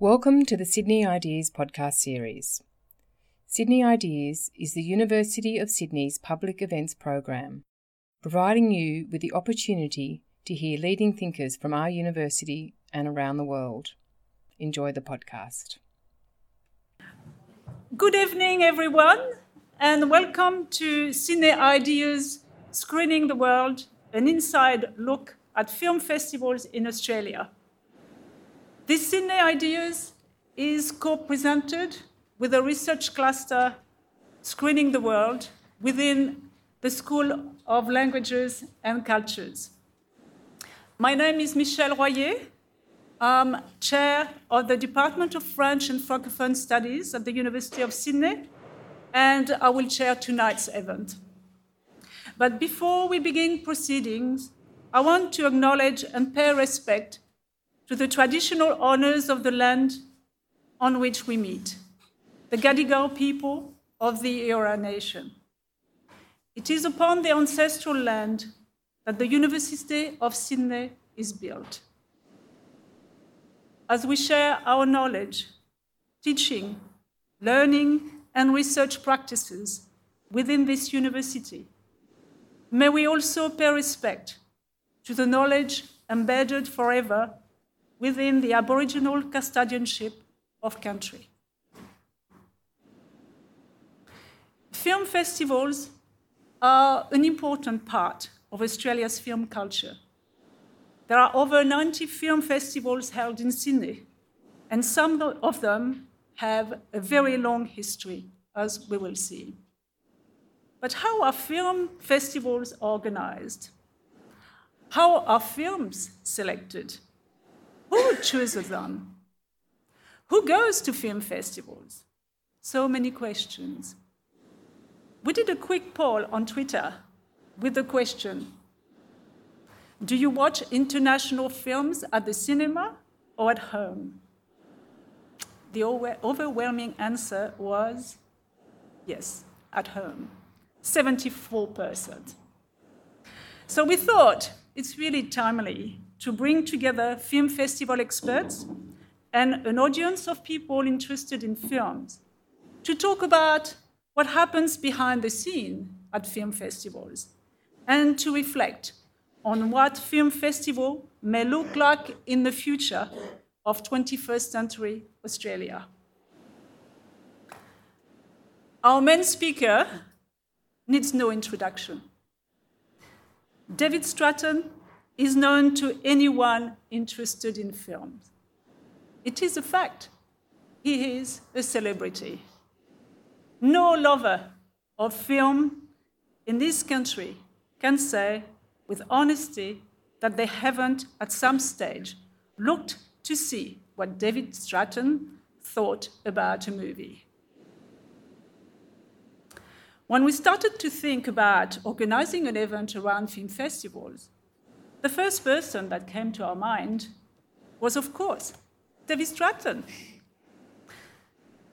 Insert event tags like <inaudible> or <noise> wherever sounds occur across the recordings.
Welcome to the Sydney Ideas podcast series. Sydney Ideas is the University of Sydney's public events program, providing you with the opportunity to hear leading thinkers from our university and around the world. Enjoy the podcast. Good evening, everyone, and welcome to Sydney Ideas Screening the World, an inside look at film festivals in Australia. This Sydney Ideas is co presented with a research cluster screening the world within the School of Languages and Cultures. My name is Michelle Royer. I'm chair of the Department of French and Francophone Studies at the University of Sydney, and I will chair tonight's event. But before we begin proceedings, I want to acknowledge and pay respect to the traditional owners of the land on which we meet, the Gadigal people of the Eora Nation. It is upon the ancestral land that the University of Sydney is built. As we share our knowledge, teaching, learning, and research practices within this university, may we also pay respect to the knowledge embedded forever within the Aboriginal custodianship of country. Film festivals are an important part of Australia's film culture. There are over 90 film festivals held in Sydney, and some of them have a very long history, as we will see. But how are film festivals organized? How are films selected? Who chooses them? Who goes to film festivals? So many questions. We did a quick poll on Twitter with the question Do you watch international films at the cinema or at home? The overwhelming answer was yes, at home, 74%. So we thought it's really timely to bring together film festival experts and an audience of people interested in films to talk about what happens behind the scene at film festivals and to reflect on what film festival may look like in the future of 21st century Australia. Our main speaker needs no introduction. David Stratton is known to anyone interested in films. It is a fact. He is a celebrity. No lover of film in this country can say with honesty that they haven't, at some stage, looked to see what David Stratton thought about a movie. When we started to think about organizing an event around film festivals, the first person that came to our mind was, of course, David Stratton.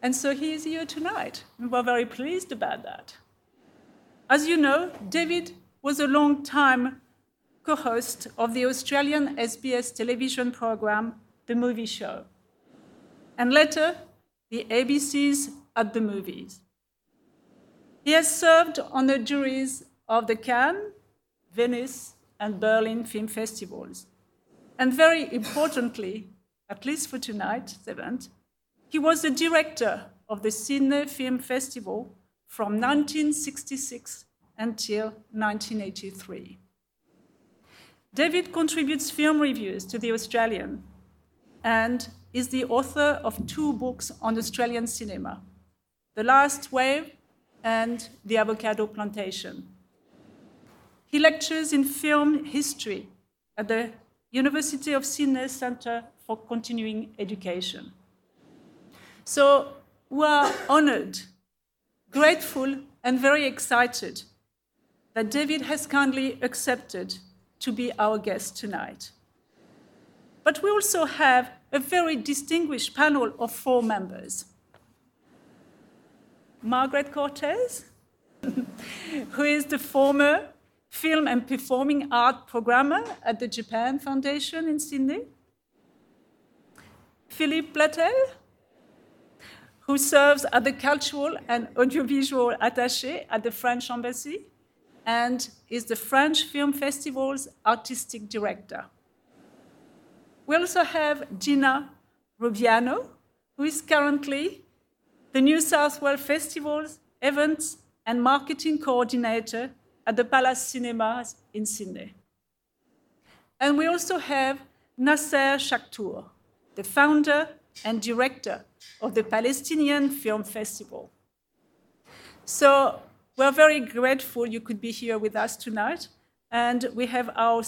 And so he is here tonight. We were very pleased about that. As you know, David was a long time co host of the Australian SBS television program, The Movie Show, and later, the ABC's At the Movies. He has served on the juries of the Cannes, Venice, and Berlin film festivals. And very importantly, at least for tonight's event, he was the director of the Sydney Film Festival from 1966 until 1983. David contributes film reviews to The Australian and is the author of two books on Australian cinema The Last Wave and The Avocado Plantation. He lectures in film history at the University of Sydney Centre for Continuing Education. So we are honored, grateful, and very excited that David has kindly accepted to be our guest tonight. But we also have a very distinguished panel of four members. Margarett Cortez, <laughs> who is the former film and performing art programmer at the Japan Foundation in Sydney. Philippe Platel, who serves as the cultural and audiovisual attaché at the French Embassy and is the French Film Festival's artistic director. We also have Gina Rubiano, who is currently the New South Wales Festival's events and marketing coordinator at the Palace Cinemas in Sydney. And we also have Naser Shakhtour, the founder and director of the Palestinian Film Festival. So we're very grateful you could be here with us tonight, and we have our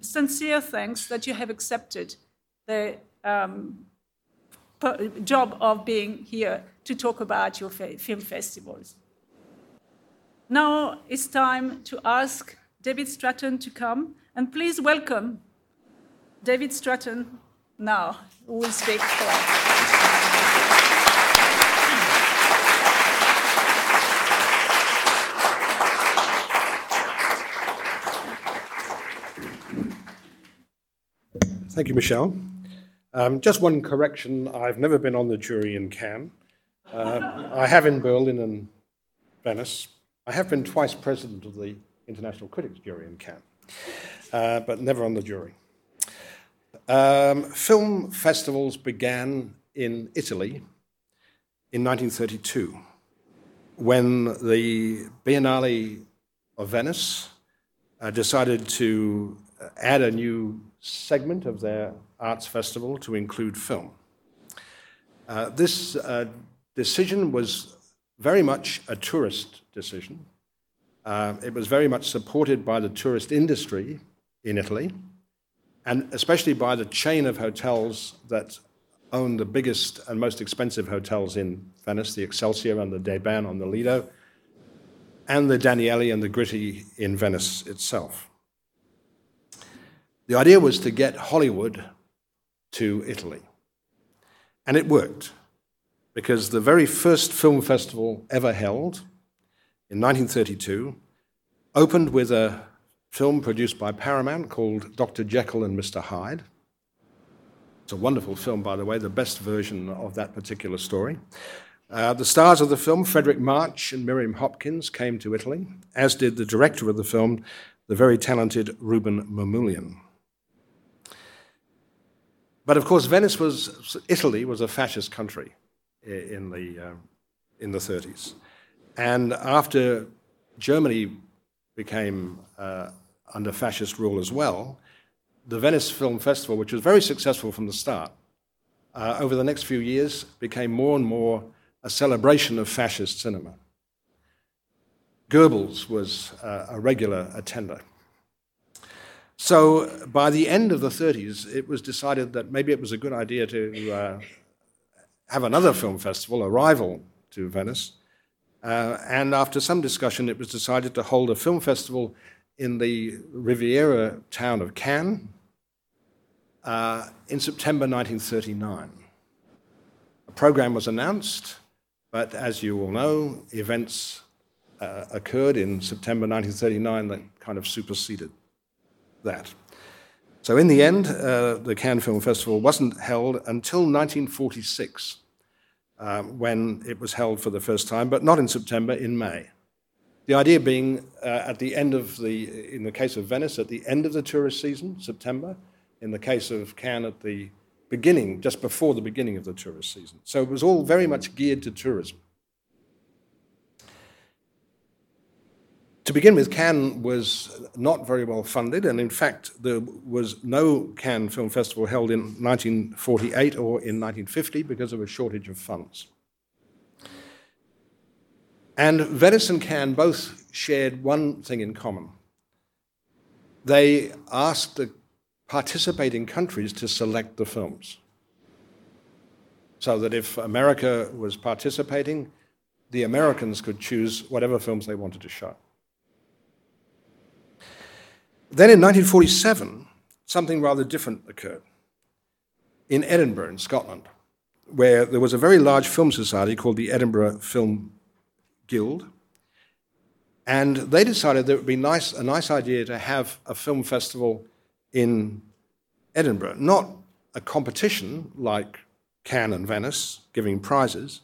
sincere thanks that you have accepted the um, job of being here to talk about your film festivals. Now it's time to ask David Stratton to come, and please welcome David Stratton now, who will speak for us. Thank you, Michelle. Um, just one correction I've never been on the jury in Cannes. Uh, I have in Berlin and Venice. I have been twice president of the International Critics Jury in Cannes, uh, but never on the jury. Um, film festivals began in Italy in 1932 when the Biennale of Venice uh, decided to add a new segment of their arts festival to include film. Uh, this uh, decision was very much a tourist decision. Uh, it was very much supported by the tourist industry in Italy, and especially by the chain of hotels that own the biggest and most expensive hotels in Venice, the Excelsior and the Des Bains on the Lido, and the Danieli and the Gritti in Venice itself. The idea was to get Hollywood to Italy. And it worked, because the very first film festival ever held in 1932 opened with a film produced by Paramount called Dr. Jekyll and Mr. Hyde. It's a wonderful film, by the way, the best version of that particular story. Uh, the stars of the film, Fredric March and Miriam Hopkins, came to Italy, as did the director of the film, the very talented Rouben Mamoulian. But of course, Venice was, Italy was a fascist country in the, uh, in the 30s. And after Germany became uh, under fascist rule as well, the Venice Film Festival, which was very successful from the start, uh, over the next few years became more and more a celebration of fascist cinema. Goebbels was uh, a regular attender. So by the end of the 30s, it was decided that maybe it was a good idea to uh, have another film festival, a rival to Venice. Uh, and after some discussion, it was decided to hold a film festival in the Riviera town of Cannes uh, in September 1939. A program was announced, but as you all know, events uh, occurred in September 1939 that kind of superseded that. So, in the end, uh, the Cannes Film Festival wasn't held until 1946, uh, when it was held for the first time, but not in September, in May. The idea being uh, at the end of the, in the case of Venice, at the end of the tourist season, September, in the case of Cannes, at the beginning, just before the beginning of the tourist season. So it was all very much geared to tourism. To begin with, Cannes was not very well funded, and in fact, there was no Cannes Film Festival held in 1948 or in 1950 because of a shortage of funds. And Venice and Cannes both shared one thing in common. They asked the participating countries to select the films. So that if America was participating, the Americans could choose whatever films they wanted to show. Then in 1947, something rather different occurred in Edinburgh, in Scotland, where there was a very large film society called the Edinburgh Film Guild. And they decided that it would be nice, a nice idea to have a film festival in Edinburgh, not a competition like Cannes and Venice, giving prizes,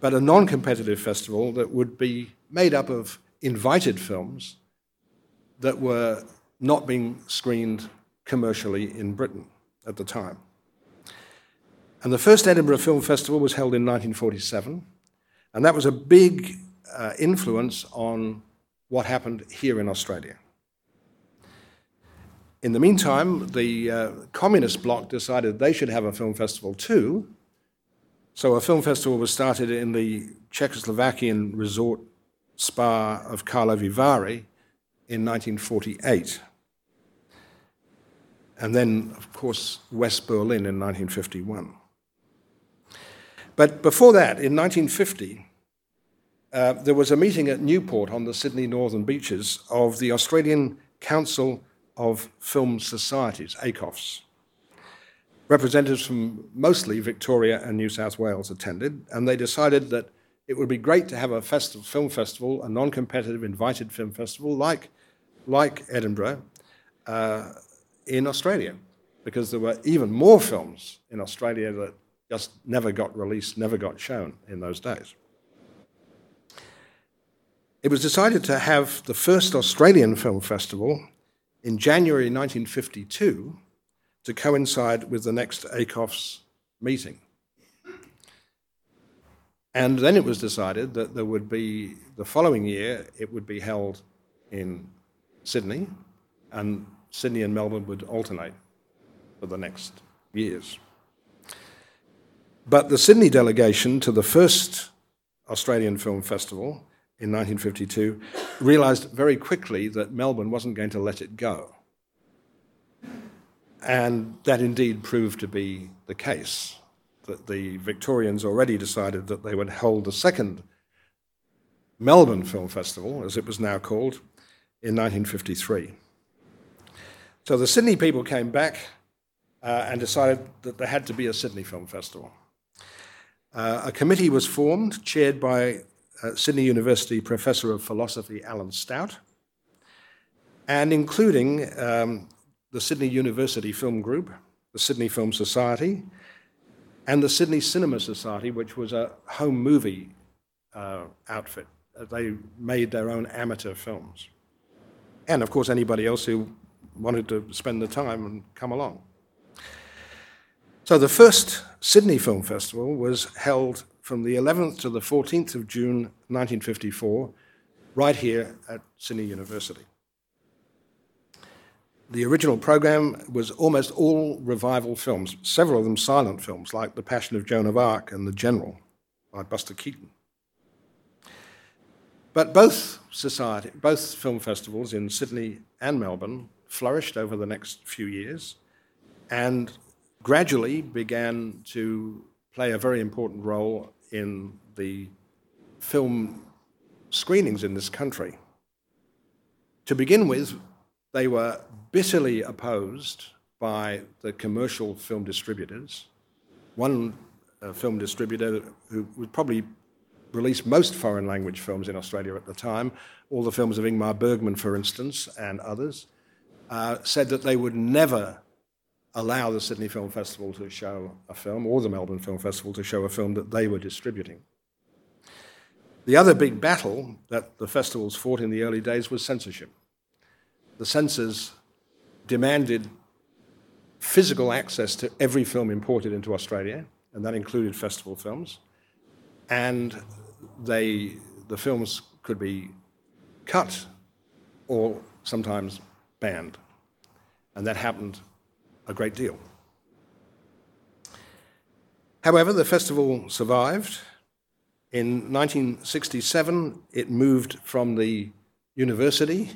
but a non competitive festival that would be made up of invited films that were not being screened commercially in Britain at the time. And the first Edinburgh Film Festival was held in 1947, and that was a big uh, influence on what happened here in Australia. In the meantime, the uh, communist bloc decided they should have a film festival too. So a film festival was started in the Czechoslovakian resort spa of Karlovy Vary in 1948. And then, of course, West Berlin in 1951. But before that, in 1950, uh, there was a meeting at Newport on the Sydney Northern Beaches of the Australian Council of Film Societies, ACOFS. Representatives from mostly Victoria and New South Wales attended, and they decided that it would be great to have a film festival, a non competitive invited film festival like, like Edinburgh uh, in Australia, because there were even more films in Australia that just never got released, never got shown in those days. It was decided to have the first Australian Film Festival in January 1952 to coincide with the next ACOFS meeting. And then it was decided that there would be, the following year, it would be held in Sydney, and Sydney and Melbourne would alternate for the next years. But the Sydney delegation to the first Australian Film Festival in 1952 realised very quickly that Melbourne wasn't going to let it go. And that indeed proved to be the case, that the Victorians already decided that they would hold the second Melbourne Film Festival, as it was now called, in 1953. So the Sydney people came back uh, and decided that there had to be a Sydney Film Festival. Uh, a committee was formed, chaired by uh, Sydney University Professor of Philosophy Alan Stout, and including um, the Sydney University Film Group, the Sydney Film Society, and the Sydney Cinema Society, which was a home movie uh, outfit. They made their own amateur films. And of course, anybody else who wanted to spend the time and come along. So the first Sydney Film Festival was held from the 11th to the 14th of June 1954, right here at Sydney University. The original program was almost all revival films, several of them silent films, like The Passion of Joan of Arc and The General by Buster Keaton. But both society, both film festivals in Sydney and Melbourne flourished over the next few years and gradually began to play a very important role in the film screenings in this country. To begin with, they were bitterly opposed by the commercial film distributors. One uh, film distributor who would probably release most foreign language films in Australia at the time, all the films of Ingmar Bergman, for instance, and others, uh, said that they would never allow the Sydney Film Festival to show a film, or the Melbourne Film Festival to show a film that they were distributing. The other big battle that the festivals fought in the early days was censorship. The censors demanded physical access to every film imported into Australia, and that included festival films. And they, the films could be cut or sometimes banned. And that happened a great deal. However, the festival survived. In 1967, it moved from the university,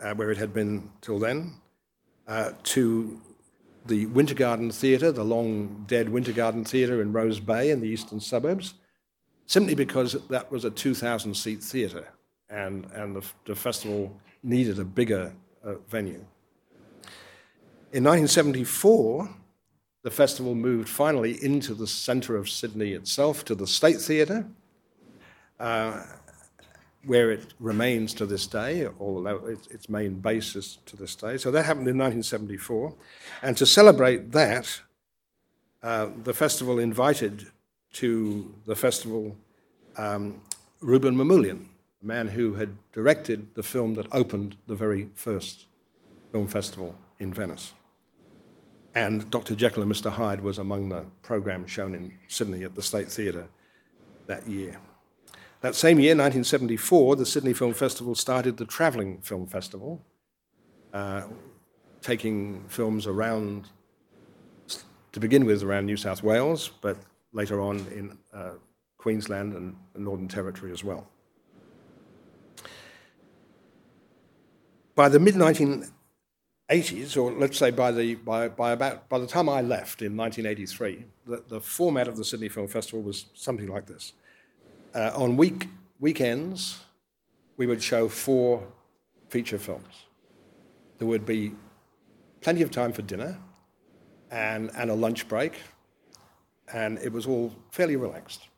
uh, where it had been till then, uh, to the Winter Garden Theatre, the long dead Winter Garden Theatre in Rose Bay in the eastern suburbs, simply because that was a 2,000 seat theatre and, and the, the, festival needed a bigger uh, venue. In 1974, the festival moved finally into the centre of Sydney itself, to the State Theatre, uh, where it remains to this day, although its main base is to this day. So that happened in 1974. And to celebrate that, uh, the festival invited to the festival um, Rouben Mamoulian, man who had directed the film that opened the very first film festival in Venice. And Dr. Jekyll and Mr. Hyde was among the programs shown in Sydney at the State Theatre that year. That same year, 1974, the Sydney Film Festival started the Travelling Film Festival, uh, taking films around, to begin with, around New South Wales, but later on in uh, Queensland and Northern Territory as well. By the mid 1980s, or let's say by the, by, by, about, by the time I left in 1983, the, the format of the Sydney Film Festival was something like this. Uh, on week, weekends, we would show four feature films. There would be plenty of time for dinner and, and a lunch break, and it was all fairly relaxed.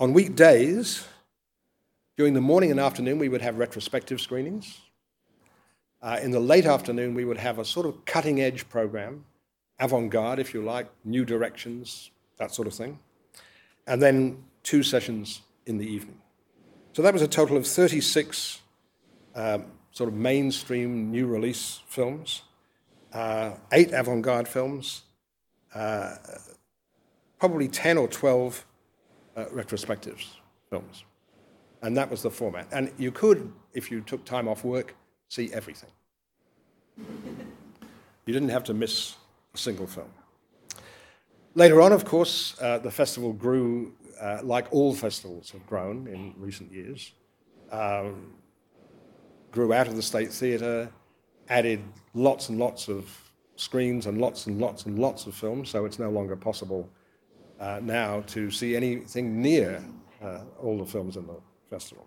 On weekdays, during the morning and afternoon, we would have retrospective screenings. Uh, in the late afternoon, we would have a sort of cutting edge program, avant garde, if you like, new directions, that sort of thing. And then two sessions in the evening. So that was a total of 36 um, sort of mainstream new release films, uh, eight avant garde films, uh, probably 10 or 12 uh, retrospectives films. And that was the format. And you could, if you took time off work, see everything. You didn't have to miss a single film. Later on, of course, uh, the festival grew uh, like all festivals have grown in recent years. Um, grew out of the State Theatre, added lots and lots of screens and lots and lots and lots of films, so it's no longer possible uh, now to see anything near uh, all the films in the festival.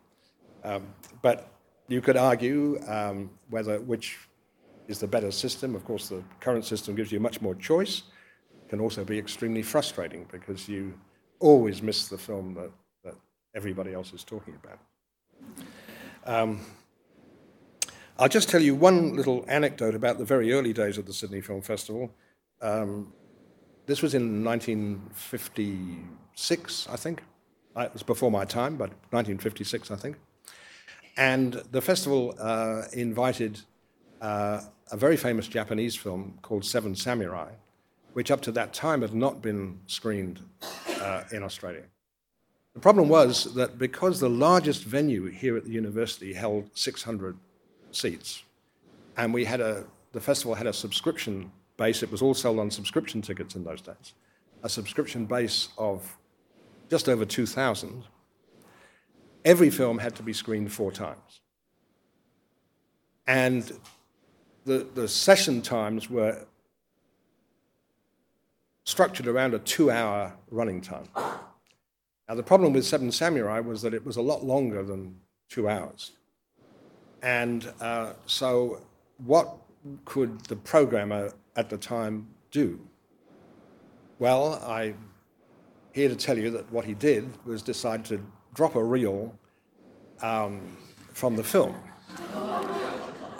Um, but you could argue um, whether which is the better system. Of course, the current system gives you much more choice. It can also be extremely frustrating because you always miss the film that, that everybody else is talking about. Um, I'll just tell you one little anecdote about the very early days of the Sydney Film Festival. Um, this was in 1956, I think. Uh, it was before my time, but 1956, I think. And the festival uh, invited uh, a very famous Japanese film called Seven Samurai, which up to that time had not been screened uh, in Australia. The problem was that because the largest venue here at the university held 600 seats, and we had a, the festival had a subscription base, it was all sold on subscription tickets in those days, a subscription base of just over 2,000. Every film had to be screened four times. And the, the session times were structured around a two hour running time. Now, the problem with Seven Samurai was that it was a lot longer than two hours. And uh, so, what could the programmer at the time do? Well, I'm here to tell you that what he did was decide to drop a reel um, from the film.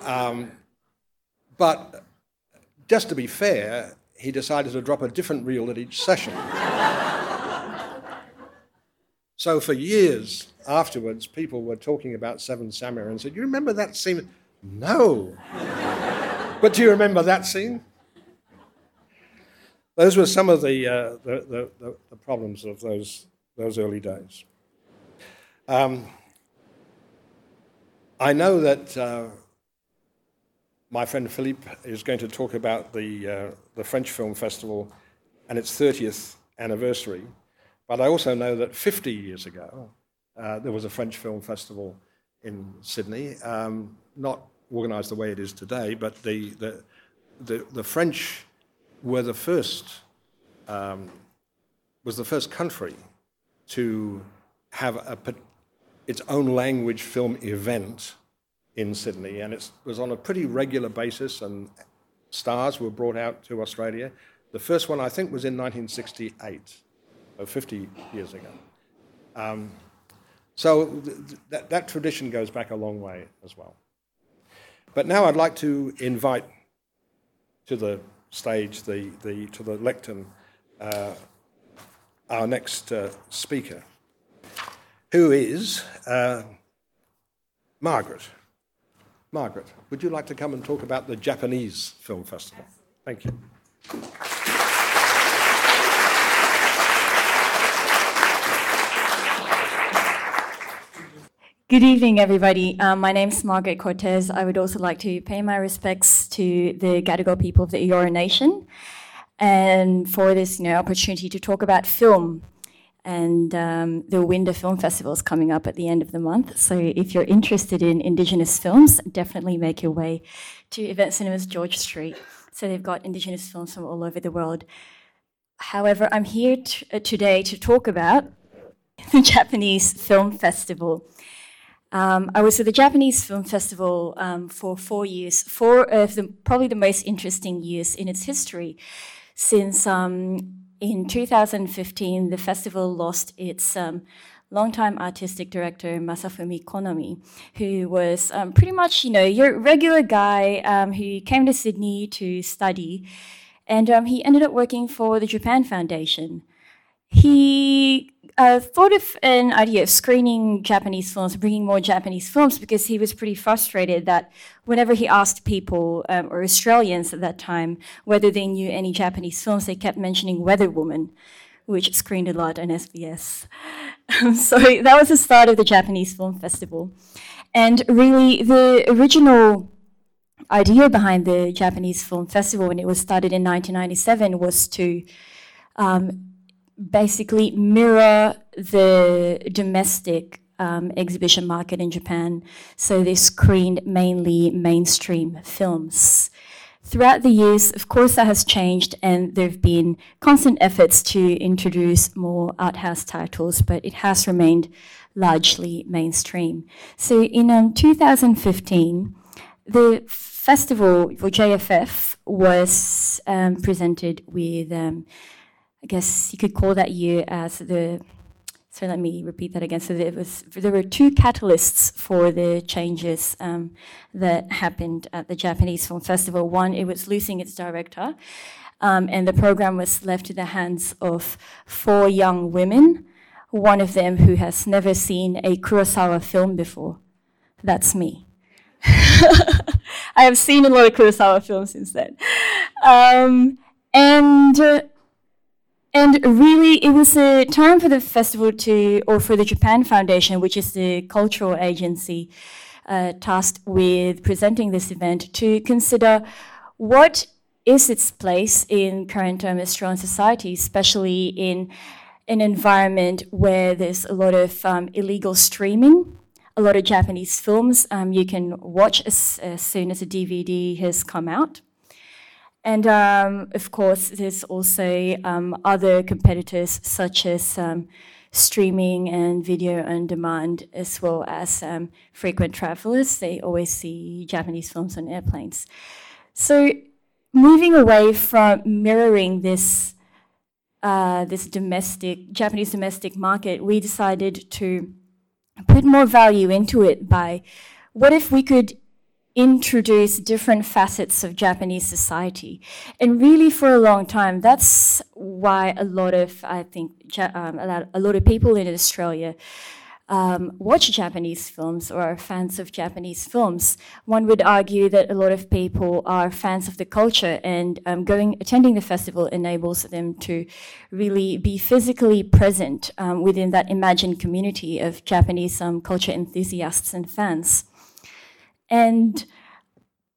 Um, but just to be fair, he decided to drop a different reel at each session. so for years afterwards, people were talking about Seven Samurai and said, You remember that scene? No. but do you remember that scene? Those were some of the, uh, the, the, the, problems of those, those early days. Um, I know that uh, my friend Philippe is going to talk about the, uh, the French Film Festival and its 30th anniversary. But I also know that 50 years ago, uh, there was a French Film Festival in Sydney, um, not organised the way it is today, but the, the, the, the French were the first, um, was the first country to have a, its own language film event in Sydney, and it was on a pretty regular basis, and stars were brought out to Australia. The first one, I think, was in 1968, or 50 years ago. Um, so th- that, that tradition goes back a long way as well. But now I'd like to invite to the stage, the, the, to the lectern, uh, our next uh, speaker, who is uh, Margarett. Margarett, would you like to come and talk about the Japanese Film Festival? Thank you. Good evening, everybody. Um, my name is Margarett Cortez. I would also like to pay my respects to the Gadigal people of the Eora Nation and for this you know, opportunity to talk about film. And um, the Winda Film Festival is coming up at the end of the month. So if you're interested in Indigenous films, definitely make your way to Event Cinemas George Street. So they've got Indigenous films from all over the world. However, I'm here t- uh, today to talk about <laughs> the Japanese Film Festival. Um, I was at the Japanese Film Festival um, for four years, four of the probably the most interesting years in its history, since um, in 2015 the festival lost its um, longtime artistic director Masafumi Konomi, who was um, pretty much you know your regular guy um, who came to Sydney to study, and he ended up working for the Japan Foundation. He uh, thought of an idea of screening Japanese films, bringing more Japanese films, because he was pretty frustrated that whenever he asked people, um, or Australians at that time, whether they knew any Japanese films, they kept mentioning Weather Woman, which screened a lot on SBS. <laughs> so that was the start of the Japanese Film Festival. And really, the original idea behind the Japanese Film Festival when it was started in 1997 was to um, basically mirror the domestic um, exhibition market in Japan. So they screened mainly mainstream films. Throughout the years, of course, that has changed, and there have been constant efforts to introduce more art house titles, but it has remained largely mainstream. So in um, 2015, the festival for JFF was um, presented with um, I guess you could call that year as the. So let me repeat that again. So there was there were two catalysts for the changes um, that happened at the Japanese Film Festival. One, it was losing its director, um, and the program was left to the hands of four young women. One of them who has never seen a Kurosawa film before. That's me. <laughs> I have seen a lot of Kurosawa films since then, um, and. Uh, and really, it was a time for the festival to, or for the Japan Foundation, which is the cultural agency uh, tasked with presenting this event, to consider what is its place in current um, Australian society, especially in an environment where there's a lot of um, illegal streaming, a lot of Japanese films um, you can watch as, as soon as a DVD has come out. And um, of course, there's also um, other competitors such as um, streaming and video on demand, as well as um, frequent travelers. They always see Japanese films on airplanes. So, moving away from mirroring this uh, this domestic Japanese domestic market, we decided to put more value into it by what if we could introduce different facets of Japanese society. And really, for a long time, that's why a lot of, I think, um, a, lot, of people in Australia um, watch Japanese films or are fans of Japanese films. One would argue that a lot of people are fans of the culture, and um, going attending the festival enables them to really be physically present um, within that imagined community of Japanese um, culture enthusiasts and fans. And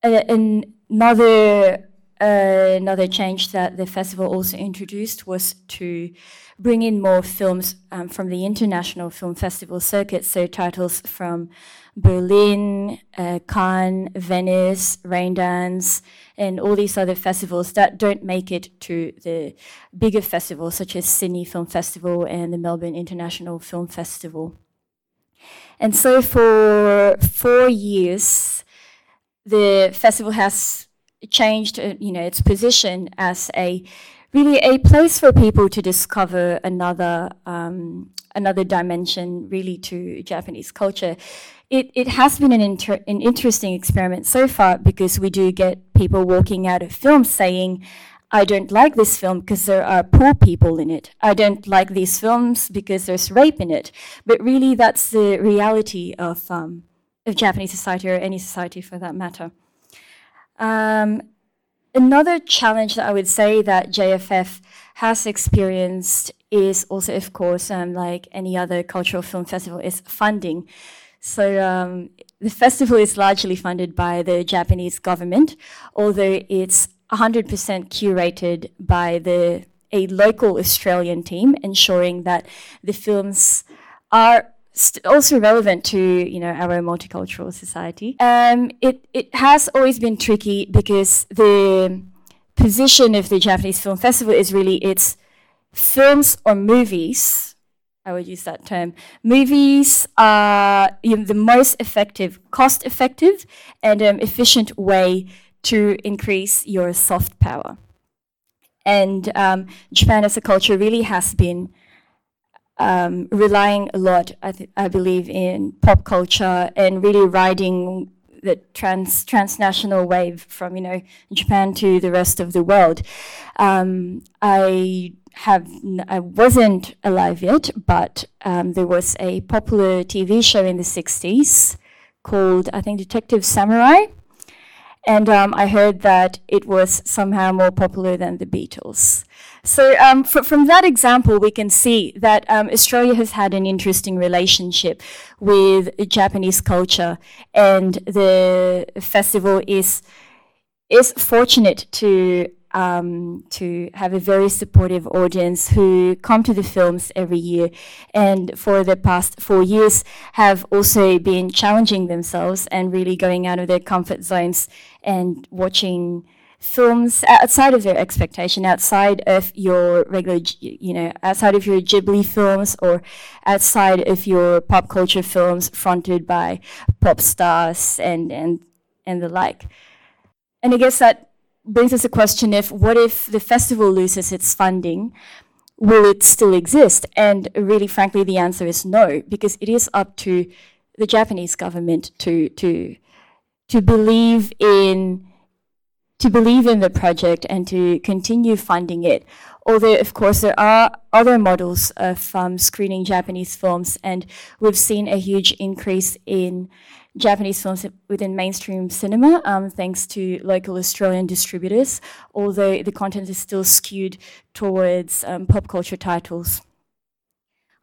uh, another uh, another change that the festival also introduced was to bring in more films um, from the international film festival circuit, so titles from Berlin, uh, Cannes, Venice, Raindance, and all these other festivals that don't make it to the bigger festivals such as Sydney Film Festival and the Melbourne International Film Festival. And so for four years, the festival has changed, uh, you know, its position as a really a place for people to discover another um, another dimension, really, to Japanese culture. It, it has been an, inter- an interesting experiment so far because we do get people walking out of films saying, I don't like this film because there are poor people in it. I don't like these films because there's rape in it. But really, that's the reality of, um, of Japanese society or any society for that matter. Um, another challenge that I would say that JFF has experienced is also, of course, um, like any other cultural film festival, is funding. So um, the festival is largely funded by the Japanese government, although it's 100% curated by the a local Australian team, ensuring that the films are also relevant to you know our multicultural society. Um, it it has always been tricky because the position of the Japanese Film Festival is really it's films or movies. I would use that term. Movies are you know, the most effective, cost effective, and um, efficient way to increase your soft power. And um, Japan as a culture really has been um, relying a lot, I, I, believe, in pop culture and really riding the trans transnational wave from you know Japan to the rest of the world. Um, I have I wasn't alive yet, but um, there was a popular TV show in the '60s called I think Detective Samurai and um, I heard that it was somehow more popular than the Beatles. So um, from that example, we can see that um, Australia has had an interesting relationship with Japanese culture, and the festival is is fortunate to um, to have a very supportive audience who come to the films every year and for the past four years have also been challenging themselves and really going out of their comfort zones and watching films outside of their expectation, outside of your regular, you know, outside of your Ghibli films or outside of your pop culture films fronted by pop stars and, and, and the like. And I guess that brings us a question if what if the festival loses its funding? Will it still exist? And really, frankly, the answer is no, because it is up to the Japanese government to to to believe in to believe in the project and to continue funding it. Although, of course, there are other models of um, screening Japanese films, and we've seen a huge increase in Japanese films within mainstream cinema, um, thanks to local Australian distributors, although the content is still skewed towards um, pop culture titles.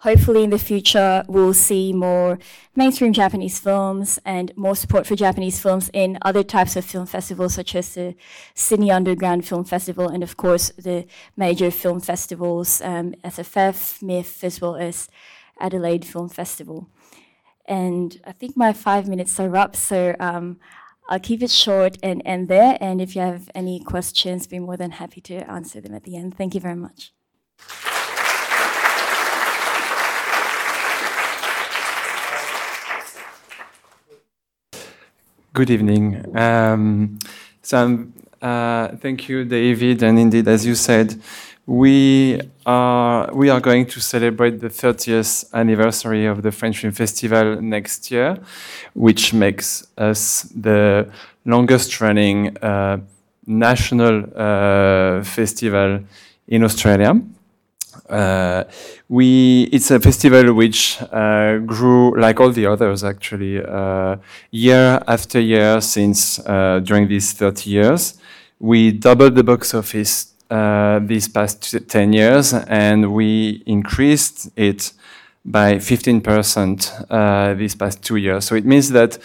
Hopefully, in the future, we'll see more mainstream Japanese films and more support for Japanese films in other types of film festivals, such as the Sydney Underground Film Festival, and of course, the major film festivals, um, SFF, MIFF, as well as Adelaide Film Festival. And I think my five minutes are up, so um, I'll keep it short and end there. And if you have any questions, be more than happy to answer them at the end. Thank you very much. Good evening. Um, so, uh, thank you, David. And indeed, as you said, we are we are going to celebrate the 30th anniversary of the French Film Festival next year, which makes us the longest running uh, national uh, festival in Australia. Uh, we it's a festival which uh, grew like all the others actually uh, year after year since uh, during these 30 years. We doubled the box office uh, these past 10 years, and we increased it by 15% uh, these past two years. So it means that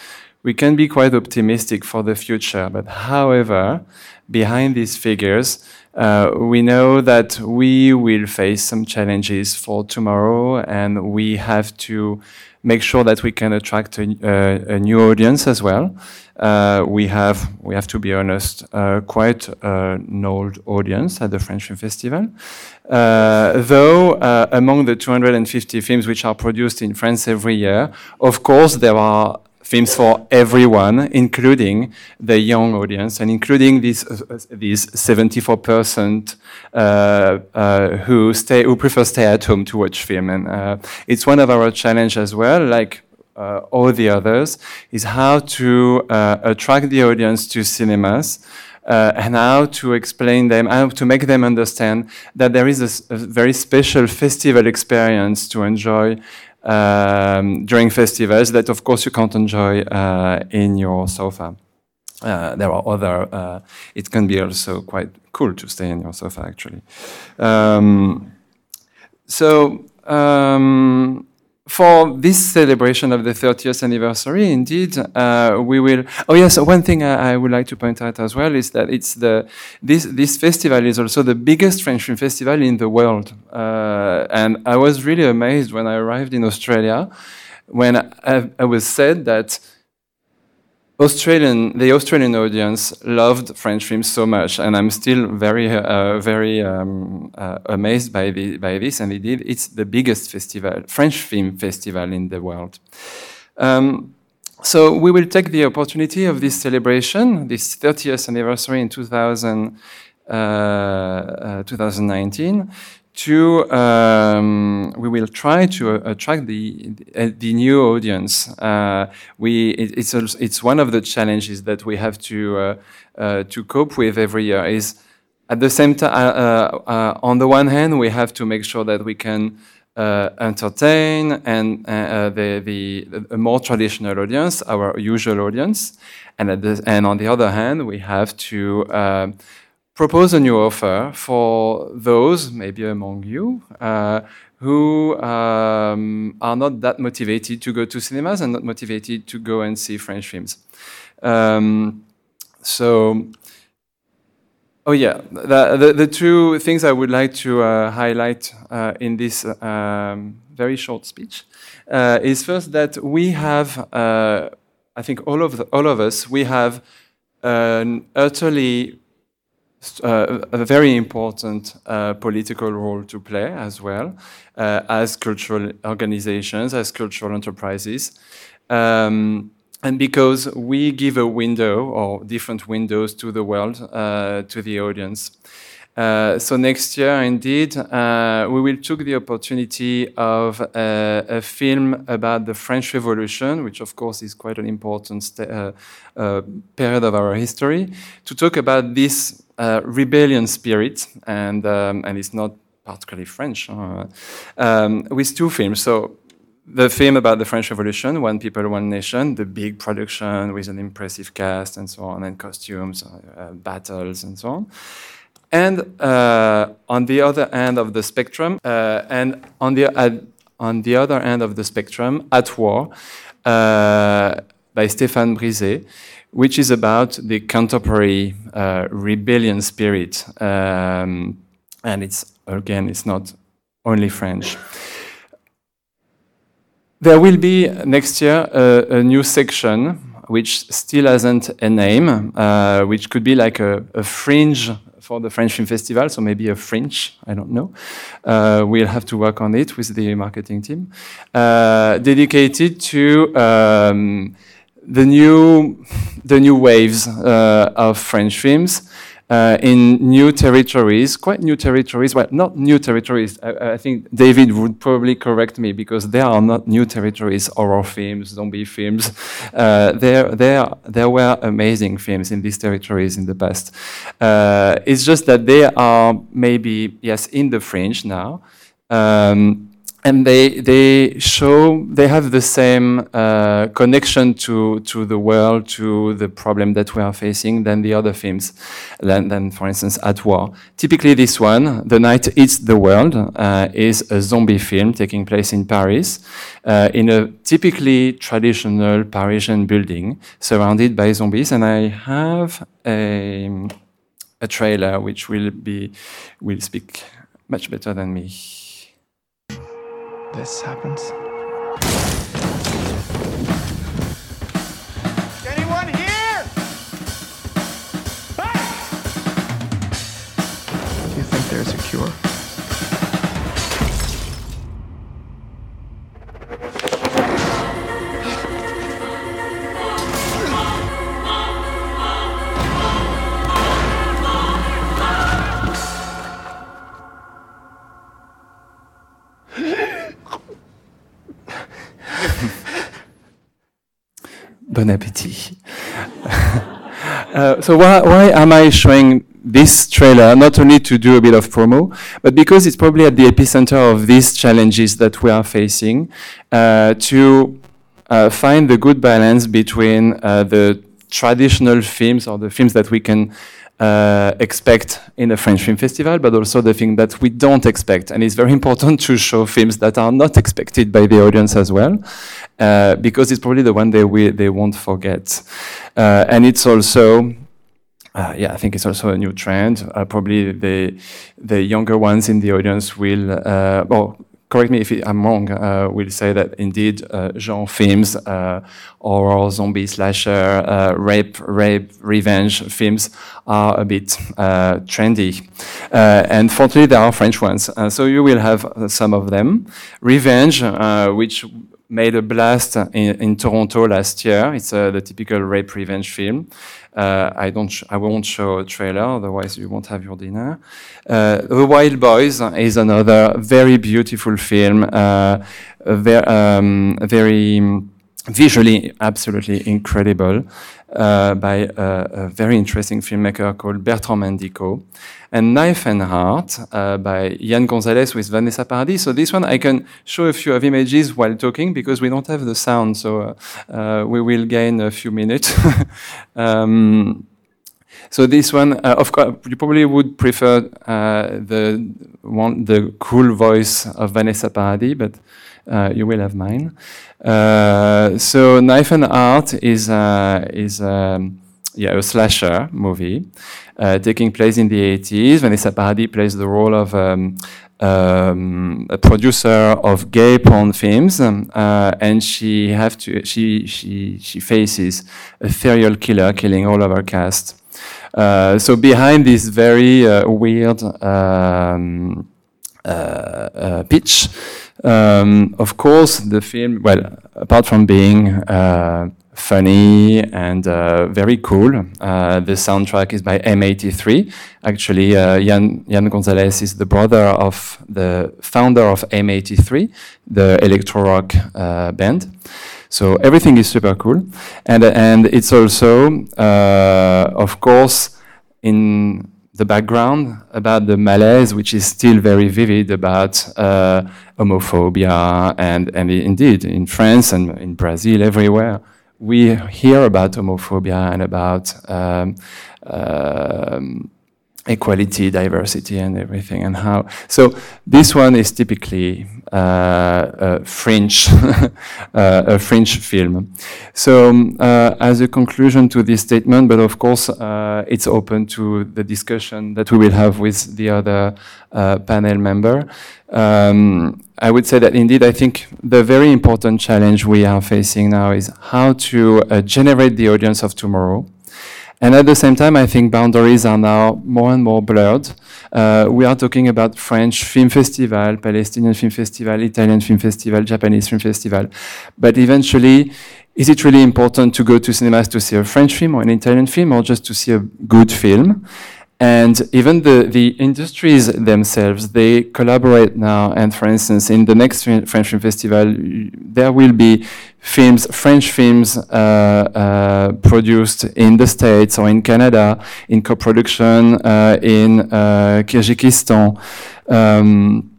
we can be quite optimistic for the future. But however, behind these figures, uh, we know that we will face some challenges for tomorrow, and we have to make sure that we can attract a, uh, a new audience as well. Uh, we have, we have to be honest, uh, quite an old audience at the French Film Festival. Uh, though uh, among the 250 films which are produced in France every year, of course there are films for everyone, including the young audience and including these uh, these 74% uh, uh, who stay who prefer stay at home to watch film. And uh, it's one of our challenge as well, like uh, all the others, is how to uh, attract the audience to cinemas uh, and how to explain them, how to make them understand that there is a, a very special festival experience to enjoy um, during festivals that, of course, you can't enjoy uh, in your sofa. Uh, there are other, uh, it can be also quite cool to stay in your sofa, actually. Um, so, um, for this celebration of the 30th anniversary, indeed, uh, we will. Oh yes, one thing I, I, would like to point out as well is that it's the this this festival is also the biggest French film festival in the world, uh, and I was really amazed when I arrived in Australia, when I, I was said that Australian, the Australian audience loved French films so much, and I'm still very, uh, very um, uh, amazed by, the, by this. And indeed, it's the biggest festival, French film festival in the world. Um, so we will take the opportunity of this celebration, this 30th anniversary in 2000, uh, 2019, to um, we will try to uh, attract the uh, the new audience. Uh, we it, it's also, it's one of the challenges that we have to uh, uh, to cope with every year. Is at the same time, uh, on the one hand, we have to make sure that we can entertain and the the a more traditional audience, our usual audience, and the, and on the other hand, we have to propose a new offer for those, maybe among you, uh, who um, are not that motivated to go to cinemas and not motivated to go and see French films. Um, so, oh yeah, the, the, the, two things I would like to uh, highlight uh, in this um, very short speech uh, is first that we have, uh, I think all of the, all of us, we have an utterly uh, a very important uh, political role to play as well uh, as cultural organizations, as cultural enterprises. Um, and because we give a window or different windows to the world, uh, to the audience. Uh, so next year, indeed, we will take the opportunity of uh, a film about the French Revolution, which of course is quite an important period of our history, to talk about this rebellion spirit, and um, and it's not particularly French, um, with two films. So the film about the French Revolution, One People, One Nation, the big production with an impressive cast and so on, and costumes, uh, battles, and so on and uh, on the other end of the spectrum, uh, and on the uh, on the other end of the spectrum, At War uh, by Stéphane Brizé, which is about the contemporary uh, rebellion spirit, um, and it's again, it's not only French. There will be next year a, a new section which still hasn't a name, uh, which could be like a, a fringe for the French Film Festival, so maybe a French, I don't know. Uh, we'll have to work on it with the marketing team. Uh, dedicated to um, the new the new waves uh, of French films uh, in new territories, quite new territories. Well, not new territories. I, I, think David would probably correct me because there are not new territories. Horror films, zombie films. Uh, there, there, there were amazing films in these territories in the past. Uh, it's just that they are maybe yes in the fringe now. Um, and they they show they have the same uh, connection to to the world to the problem that we are facing than the other films than, than for instance at war. Typically this one the night eats the world uh, is a zombie film taking place in paris uh, in a typically traditional parisian building surrounded by zombies. And i have a, a trailer which will be will speak much better than me this happens. Bon appétit. Uh, so why, why am I showing this trailer? Not only to do a bit of promo, but because it's probably at the epicenter of these challenges that we are facing uh, to uh, find the good balance between uh, the traditional films or the films that we can uh, expect in a French film festival, but also the thing that we don't expect. And it's very important to show films that are not expected by the audience as well, uh, because it's probably the one they, we, they won't forget. Uh, and it's also uh, yeah, I think it's also a new trend. Uh, probably the the younger ones in the audience will, uh, well, correct me if I'm wrong, uh, will say that indeed uh, genre films, uh, horror, zombie, slasher, uh, rape, rape, revenge films are a bit uh, trendy. Uh, and fortunately, there are French ones. so you will have some of them. Revenge, which made a blast in, in Toronto last year. It's the typical rape revenge film. Uh, I don't. I won't show a trailer, otherwise you won't have your dinner. Uh, the Wild Boys is another very beautiful film, uh, very, um, very visually absolutely incredible uh, by a, a, very interesting filmmaker called Bertrand Mandico. And Knife and Heart uh, by Yann Gonzalez with Vanessa Paradis. So this one I can show a few of images while talking because we don't have the sound, so uh, we will gain a few minutes. <laughs> um, so this one, uh, of course, you probably would prefer uh, the one, the cool voice of Vanessa Paradis, but uh, you will have mine. Uh, so Knife and Heart is uh, is um, yeah a slasher movie taking place in the 80s. Vanessa Paradis plays the role of um, um, a producer of gay porn films, um, uh, and she have to she she she faces a serial killer killing all of her cast. Uh, so behind this very uh, weird um, pitch um, of course, the film, well, apart from being uh, funny and uh, very cool, uh, the soundtrack is by M83. Actually, uh, Yann, Yann Gonzalez is the brother of the founder of M83, the electro rock uh, band. So everything is super cool, and and it's also, uh, of course, in the background about the malaise, which is still very vivid about uh, homophobia, and, and indeed in France and in Brazil, everywhere, we hear about homophobia and about um, um, equality, diversity, and everything, and how. So this one is typically a French, <laughs> uh, a French film. So um, uh, as a conclusion to this statement, but of course uh, it's open to the discussion that we will have with the other uh, panel member. Um, I would say that indeed, I think the very important challenge we are facing now is how to uh, generate the audience of tomorrow and at the same time, I think boundaries are now more and more blurred. Uh, we are talking about French film festival, Palestinian film festival, Italian film festival, Japanese film festival. But eventually, is it really important to go to cinemas to see a French film or an Italian film or just to see a good film? And even the, the industries themselves, they collaborate now. And for instance, in the next French Film Festival, there will be films, French films uh, uh, produced in the States or in Canada, in co-production uh, in uh, Kyrgyzstan. Um,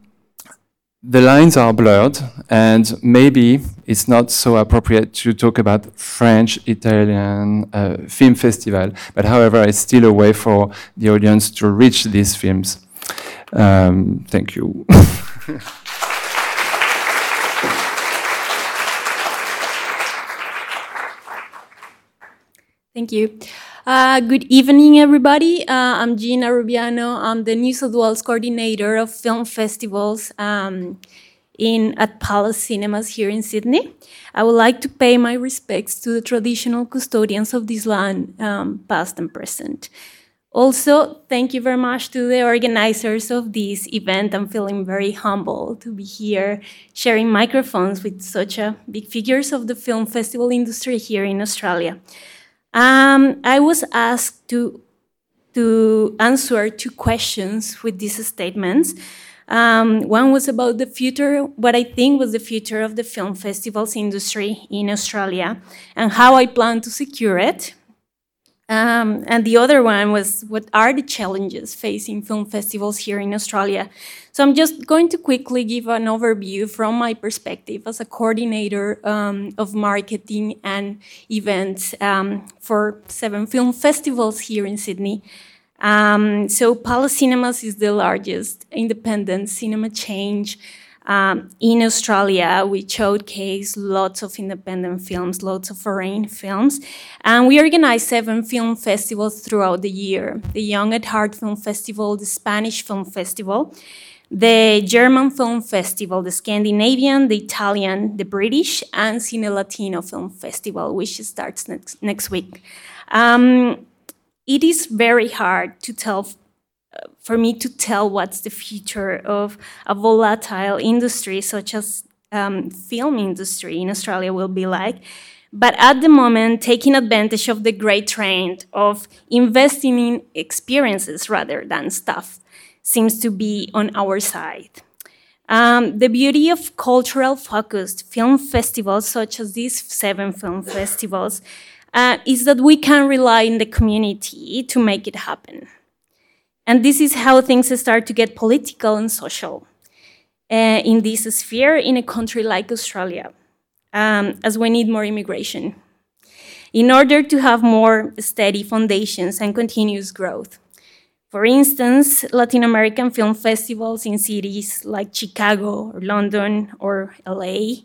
the lines are blurred, and maybe it's not so appropriate to talk about French Italian uh, film festival. But however, it's still a way for the audience to reach these films. Um, thank you. <laughs> Thank you. Uh, good evening, everybody. Uh, I'm Gina Rubiano. I'm the New South Wales coordinator of film festivals um, in at Palace Cinemas here in Sydney. I would like to pay my respects to the traditional custodians of this land, um, past and present. Also, thank you very much to the organizers of this event. I'm feeling very humble to be here sharing microphones with such a big figures of the film festival industry here in Australia. Um, I was asked to, to answer two questions with these statements. Um, one was about the future, what I think was the future of the film festivals industry in Australia, and how I plan to secure it. Um, and the other one was what are the challenges facing film festivals here in Australia? So I'm just going to quickly give an overview from my perspective as a coordinator um, of marketing and events um, for seven film festivals here in Sydney. Um, so Palace Cinemas is the largest independent cinema chain um, in Australia, we showcase lots of independent films, lots of foreign films, and we organize seven film festivals throughout the year the Young at Heart Film Festival, the Spanish Film Festival, the German Film Festival, the Scandinavian, the Italian, the British, and Cine Latino Film Festival, which starts next, next week. Um, it is very hard to tell for me to tell what's the future of a volatile industry such as um, film industry in Australia will be like. But at the moment, taking advantage of the great trend of investing in experiences rather than stuff seems to be on our side. Um, the beauty of cultural focused film festivals, such as these seven film festivals, uh, is that we can rely on the community to make it happen. And this is how things start to get political and social uh, in this sphere in a country like Australia, um, as we need more immigration in order to have more steady foundations and continuous growth. For instance, Latin American film festivals in cities like Chicago or London or LA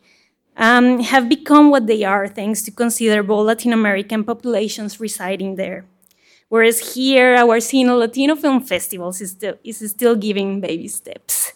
um, have become what they are thanks to considerable Latin American populations residing there. Whereas here, our Cine Latino Film Festivals is still, is still giving baby steps.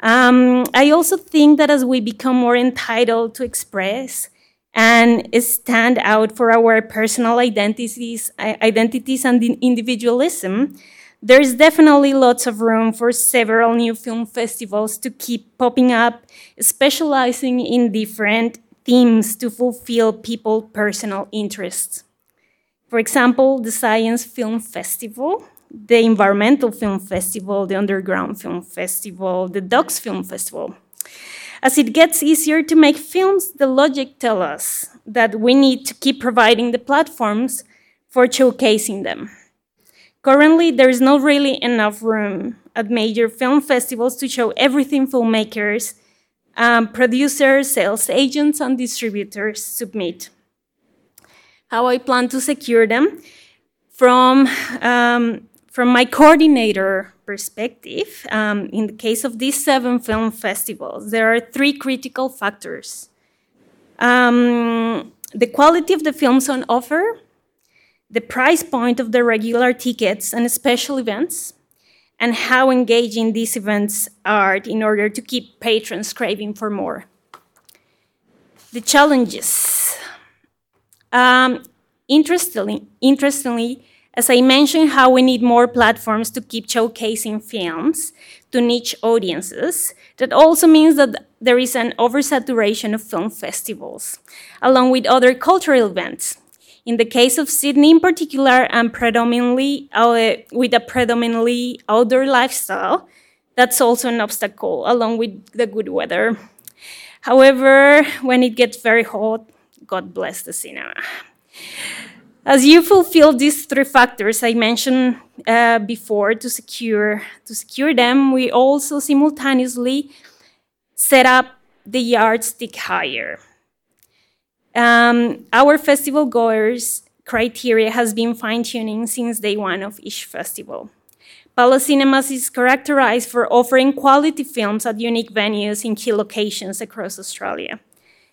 Um, I also think that as we become more entitled to express and stand out for our personal identities, identities and individualism, there's definitely lots of room for several new film festivals to keep popping up, specializing in different themes to fulfill people's personal interests. For example, the Science Film Festival, the Environmental Film Festival, the Underground Film Festival, the Docs Film Festival. As it gets easier to make films, the logic tells us that we need to keep providing the platforms for showcasing them. Currently, there is not really enough room at major film festivals to show everything filmmakers, um, producers, sales agents, and distributors submit how I plan to secure them. From, um, from my coordinator perspective, um, in the case of these seven film festivals, there are three critical factors. Um, the quality of the films on offer, the price point of the regular tickets and special events, and how engaging these events are in order to keep patrons craving for more. The challenges. Um, interestingly, interestingly, as I mentioned, how we need more platforms to keep showcasing films to niche audiences, that also means that there is an oversaturation of film festivals, along with other cultural events. In the case of Sydney in particular, and predominantly uh, with a predominantly outdoor lifestyle, that's also an obstacle, along with the good weather. However, when it gets very hot, God bless the cinema. As you fulfill these three factors I mentioned uh, before to secure, to secure them, we also simultaneously set up the yardstick higher. Um, our festival goers criteria has been fine tuning since day one of each festival. Palace Cinemas is characterized for offering quality films at unique venues in key locations across Australia.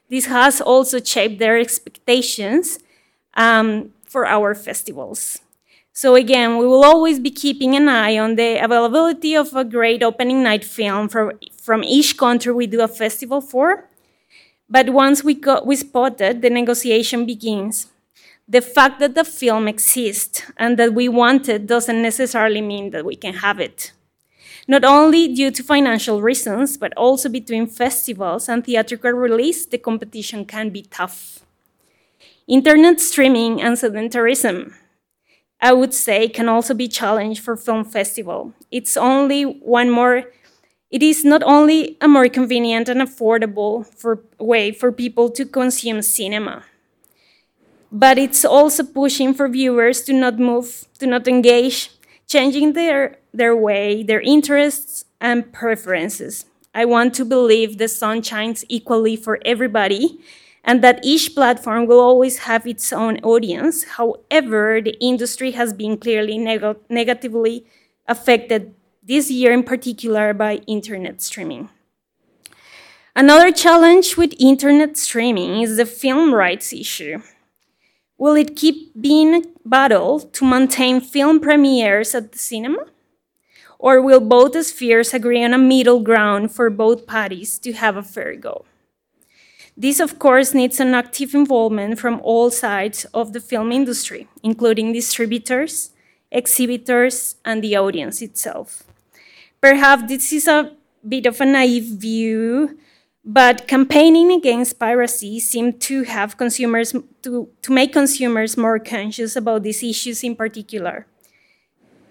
This has also shaped their expectations um, for our festivals. So again, we will always be keeping an eye on the availability of a great opening night film for, from each country we do a festival for. But once we, got, we spotted, the negotiation begins. The fact that the film exists and that we want it doesn't necessarily mean that we can have it. Not only due to financial reasons, but also between festivals and theatrical release, the competition can be tough. Internet streaming and sedentarism, I would say, can also be challenged for film festival. It's only one more. It is not only a more convenient and affordable for, way for people to consume cinema. but it's also pushing for viewers to not move, to not engage, changing their, their way, their interests, and preferences. I want to believe the sun shines equally for everybody and that each platform will always have its own audience. However, the industry has been clearly neg- negatively affected this year in particular by internet streaming. Another challenge with internet streaming is the film rights issue. Will it keep being a battle to maintain film premieres at the cinema? Or will both spheres agree on a middle ground for both parties to have a fair go? This, of course, needs an active involvement from all sides of the film industry, including distributors, exhibitors, and the audience itself. Perhaps this is a bit of a naive view, but campaigning against piracy seemed to have consumers to, to make consumers more conscious about these issues in particular.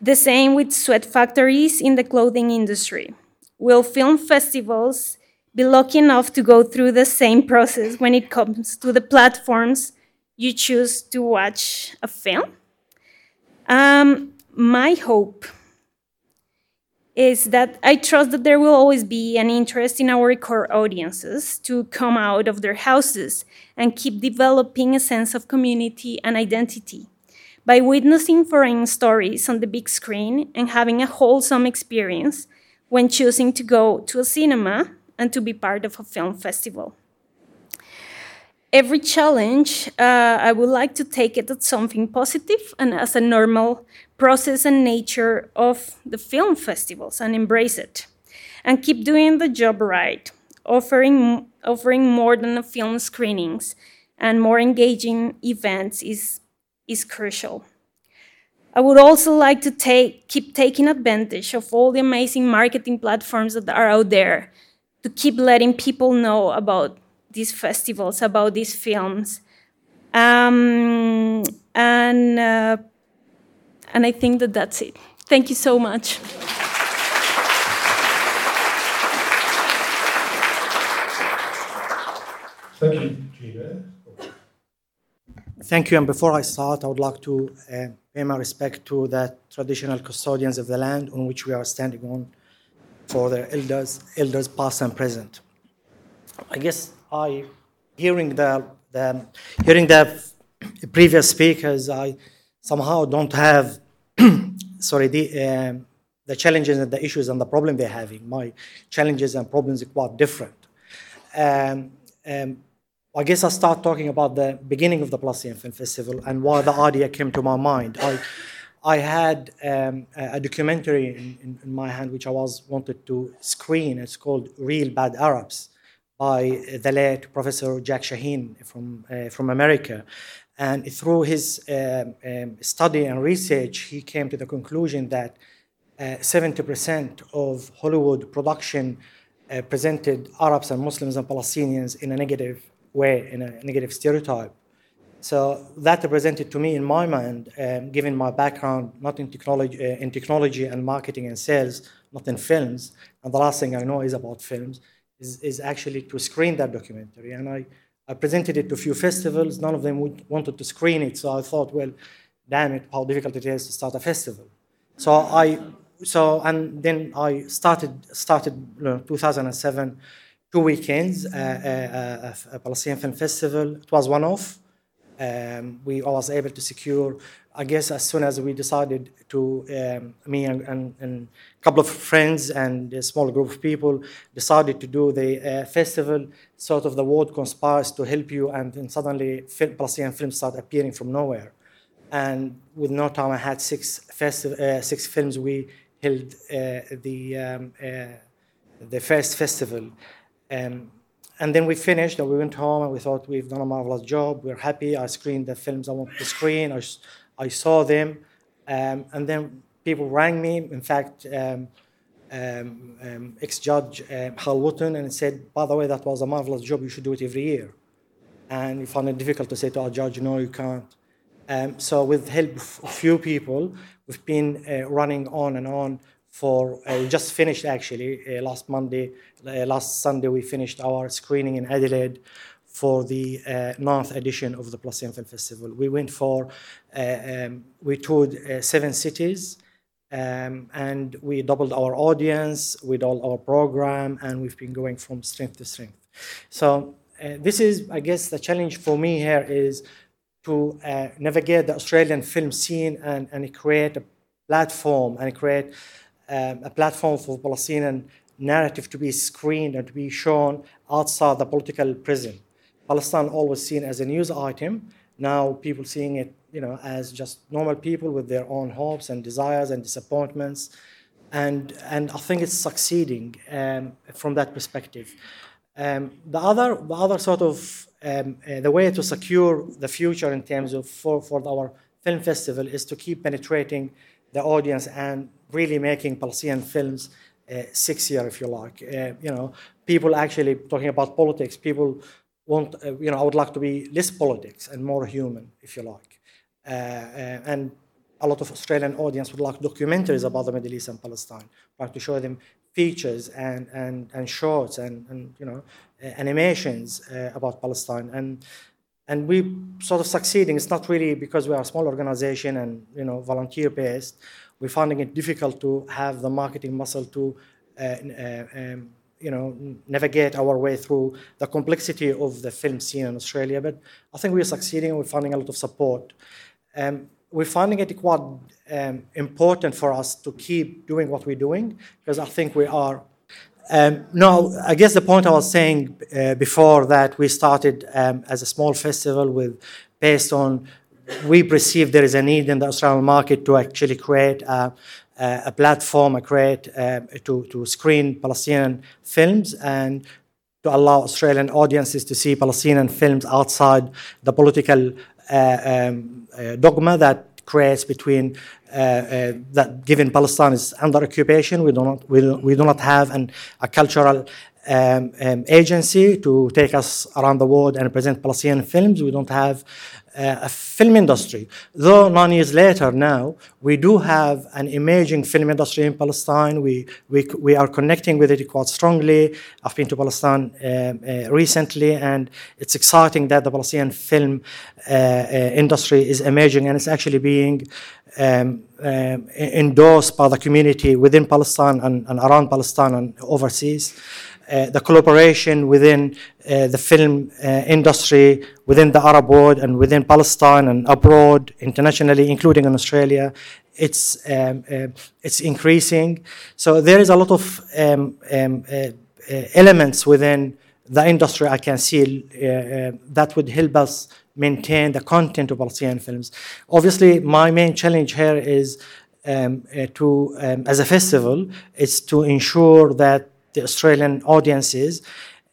The same with sweat factories in the clothing industry. Will film festivals be lucky enough to go through the same process when it comes to the platforms you choose to watch a film? Um, my hope is that I trust that there will always be an interest in our core audiences to come out of their houses and keep developing a sense of community and identity by witnessing foreign stories on the big screen and having a wholesome experience when choosing to go to a cinema and to be part of a film festival. Every challenge, uh, I would like to take it as something positive and as a normal process and nature of the film festivals and embrace it. And keep doing the job right, offering, offering more than a film screenings and more engaging events is, is crucial. I would also like to take, keep taking advantage of all the amazing marketing platforms that are out there to keep letting people know about these festivals, about these films. Um, and, uh, and I think that that's it. Thank you so much. Thank you, Gina. Thank you. And before I start, I would like to uh, pay my respect to the traditional custodians of the land on which we are standing on for the elders, elders past and present. I guess I, hearing the, the hearing the previous speakers, I somehow don't have, <clears throat> sorry, the um, the challenges and the issues and the problem they're having. My challenges and problems are quite different. Um, um, I guess I'll start talking about the beginning of the Palestinian Film Festival and why the idea came to my mind. I, I had um, a documentary in, in, in, my hand which I was wanted to screen. It's called Reel Bad Arabs by the late Professor Jack Shaheen from, uh, from America. And through his um, um, study and research, he came to the conclusion that uh, 70% of Hollywood production uh, presented Arabs and Muslims and Palestinians in a negative way, in a negative stereotype. So that represented to me in my mind, um, given my background not in technology, uh, in technology and marketing and sales, not in films, and the last thing I know is about films, is, is actually to screen that documentary. And I, I presented it to a few festivals. None of them would, wanted to screen it. So I thought, well, damn it, how difficult it is to start a festival. So I, so and then I started started you know, 2007, two weekends, uh, uh, a Palestinian Film Festival. It was one off. Um, we was able to secure. I guess as soon as we decided to, um, me and, and, and, a couple of friends and a small group of people decided to do the uh, festival. Sort of the world conspires to help you, and then suddenly film, Palestinian films start appearing from nowhere. And with no time, I had six festi- uh, six films. We held uh, the um, uh, the first festival. Um, and then we finished and we went home and we thought we've done a marvelous job. We're happy. I screened the films I wanted to screen. I, I saw them. Um, and then people rang me. In fact, um, um, um ex-judge um, Hal Wootten and said, by the way, that was a marvelous job. You should do it every year. And we found it difficult to say to our judge, no, you can't. Um, so with help of a few people, we've been uh, running on and on for uh, we just finished actually uh, last Monday, uh, last Sunday we finished our screening in Adelaide for the uh, ninth edition of the Palestinian Film Festival. We went for, uh, um, we toured uh, seven cities, um, and we doubled our audience, we doubled our program, and we've been going from strength to strength. So this is, I guess, the challenge for me here is to navigate the Australian film scene and, and create a platform and create um, a platform for Palestinian narrative to be screened and to be shown outside the political prison. Palestine always seen as a news item. Now people seeing it, you know, as just normal people with their own hopes and desires and disappointments, and and I think it's succeeding um, from that perspective. Um, the other the other sort of um, uh, the way to secure the future in terms of for, for our film festival is to keep penetrating the audience and really making Palestinian films uh, sexier, if you like. Uh, you know, people actually talking about politics. People want, uh, you know, I would like to be less politics and more human, if you like. Uh, uh, and a lot of Australian audience would like documentaries about the Middle East and Palestine, like to show them features and, and, and shorts and, and you know uh, animations uh, about Palestine and and we sort of succeeding. It's not really because we are a small organization and you know volunteer based. We're finding it difficult to have the marketing muscle to uh, uh, um, you know navigate our way through the complexity of the film scene in Australia. But I think we're succeeding. We're finding a lot of support. Um, we're finding it quite um, important for us to keep doing what we're doing because I think we are. Um, no, I guess the point I was saying uh, before that we started um, as a small festival with based on we perceive there is a need in the Australian market to actually create a, a platform, a create uh, to to screen Palestinian films and to allow Australian audiences to see Palestinian films outside the political uh, um, uh, dogma that creates between uh, uh, that given Palestine is under occupation, we do not we, do, we do not have an, a cultural um, um, agency to take us around the world and present Palestinian films. We don't have a film industry. Though nine years later now, we do have an emerging film industry in Palestine. We, we, we are connecting with it quite strongly. I've been to Palestine um, uh, recently, and it's exciting that the Palestinian film uh, uh industry is emerging and it's actually being um, um, endorsed by the community within Palestine and, and around Palestine and overseas. Uh, the collaboration within uh, the film uh, industry, within the Arab world, and within Palestine and abroad, internationally, including in Australia, it's um, uh, it's increasing. So there is a lot of um, um, uh, elements within the industry I can see that would help us maintain the content of Palestinian films. Obviously, my main challenge here is um, to, um, as a festival, is to ensure that the Australian audiences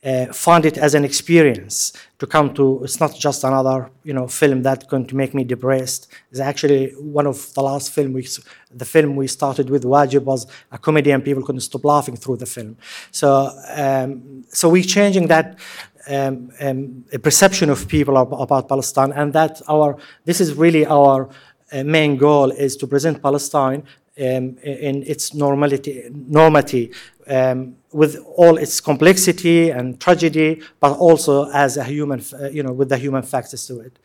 uh, find it as an experience to come to. It's not just another, you know, film that's going to make me depressed. It's actually one of the last film we, the film we started with, Wajib, was a comedy and people couldn't stop laughing through the film. So, um, so we're changing that um, um, perception of people about Palestine, and that our this is really our uh, main goal is to present Palestine um, in its normality, normality um, with all its complexity and tragedy, but also as a human, uh, you know, with the human factors to it.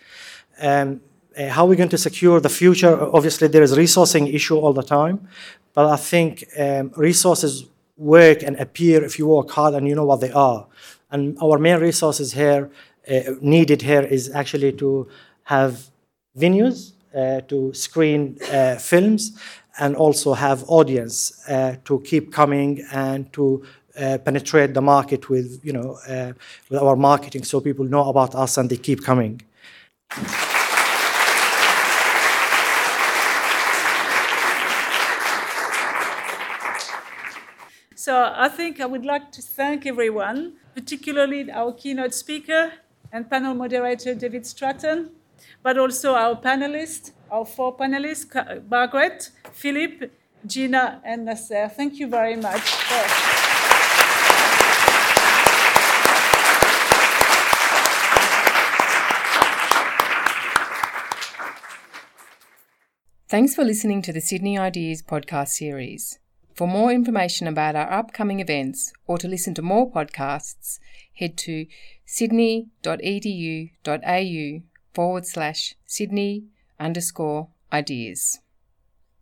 Um, uh, how are we going to secure the future? Obviously, there is resourcing issue all the time, but I think um, resources work and appear if you work hard and you know what they are. And our main resources here, uh, needed here, is actually to have venues uh, to screen uh, films and also have audience uh, to keep coming and to uh, penetrate the market with you know uh, with our marketing so people know about us and they keep coming. So I think I would like to thank everyone, particularly our keynote speaker and panel moderator David Stratton, but also our panelists, our four panelists, Margarett, Philip, Gina, and Naser. Thank you very much. Thanks for listening to the Sydney Ideas podcast series. For more information about our upcoming events or to listen to more podcasts, head to sydney.edu.au forward slash Sydney underscore ideas.